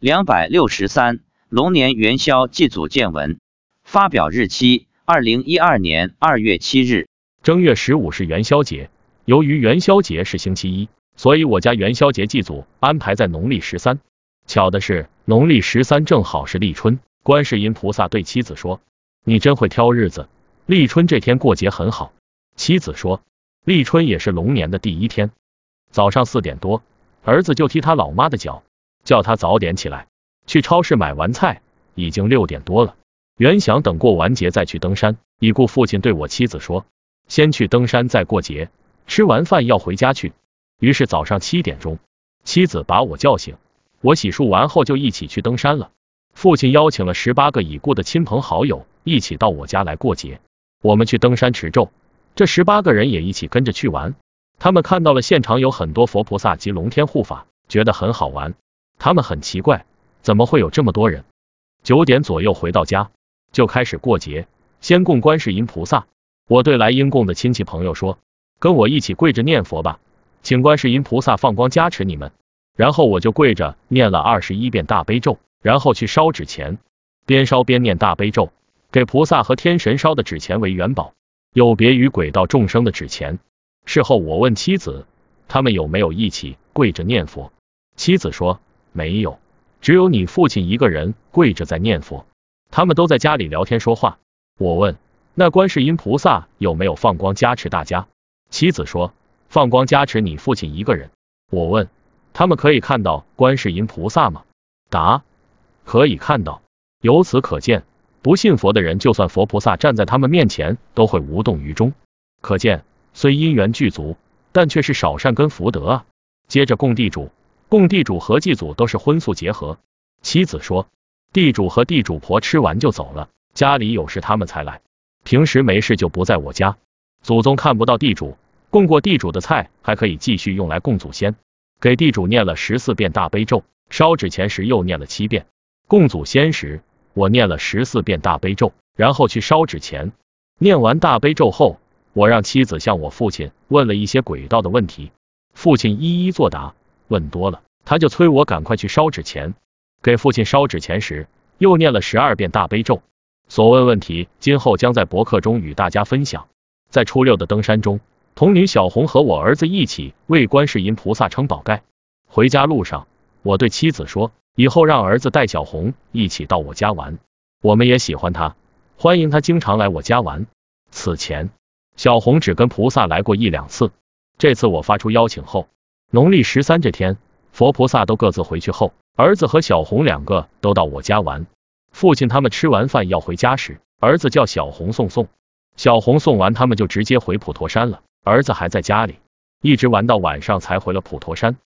两百六十三，龙年元宵祭祖见闻。发表日期：二零一二年二月七日。正月十五是元宵节，由于元宵节是星期一，所以我家元宵节祭祖安排在农历十三。巧的是，农历十三正好是立春。观世音菩萨对妻子说：“你真会挑日子，立春这天过节很好。”妻子说：“立春也是龙年的第一天。”早上四点多，儿子就踢他老妈的脚。叫他早点起来，去超市买完菜，已经六点多了。原想等过完节再去登山，已故父亲对我妻子说：“先去登山再过节，吃完饭要回家去。”于是早上七点钟，妻子把我叫醒，我洗漱完后就一起去登山了。父亲邀请了十八个已故的亲朋好友一起到我家来过节。我们去登山持咒，这十八个人也一起跟着去玩。他们看到了现场有很多佛菩萨及龙天护法，觉得很好玩。他们很奇怪，怎么会有这么多人？九点左右回到家，就开始过节，先供观世音菩萨。我对来应供的亲戚朋友说：“跟我一起跪着念佛吧，请观世音菩萨放光加持你们。”然后我就跪着念了二十一遍大悲咒，然后去烧纸钱，边烧边念大悲咒，给菩萨和天神烧的纸钱为元宝，有别于鬼道众生的纸钱。事后我问妻子，他们有没有一起跪着念佛？妻子说。没有，只有你父亲一个人跪着在念佛，他们都在家里聊天说话。我问，那观世音菩萨有没有放光加持大家？妻子说，放光加持你父亲一个人。我问，他们可以看到观世音菩萨吗？答，可以看到。由此可见，不信佛的人，就算佛菩萨站在他们面前，都会无动于衷。可见，虽因缘具足，但却是少善根福德啊。接着供地主。供地主和祭祖都是荤素结合。妻子说，地主和地主婆吃完就走了，家里有事他们才来，平时没事就不在我家。祖宗看不到地主，供过地主的菜还可以继续用来供祖先。给地主念了十四遍大悲咒，烧纸钱时又念了七遍。供祖先时，我念了十四遍大悲咒，然后去烧纸钱。念完大悲咒后，我让妻子向我父亲问了一些轨道的问题，父亲一一作答。问多了，他就催我赶快去烧纸钱。给父亲烧纸钱时，又念了十二遍大悲咒。所问问题，今后将在博客中与大家分享。在初六的登山中，童女小红和我儿子一起为观世音菩萨撑宝盖。回家路上，我对妻子说，以后让儿子带小红一起到我家玩，我们也喜欢他，欢迎他经常来我家玩。此前，小红只跟菩萨来过一两次，这次我发出邀请后。农历十三这天，佛菩萨都各自回去后，儿子和小红两个都到我家玩。父亲他们吃完饭要回家时，儿子叫小红送送。小红送完，他们就直接回普陀山了。儿子还在家里，一直玩到晚上才回了普陀山。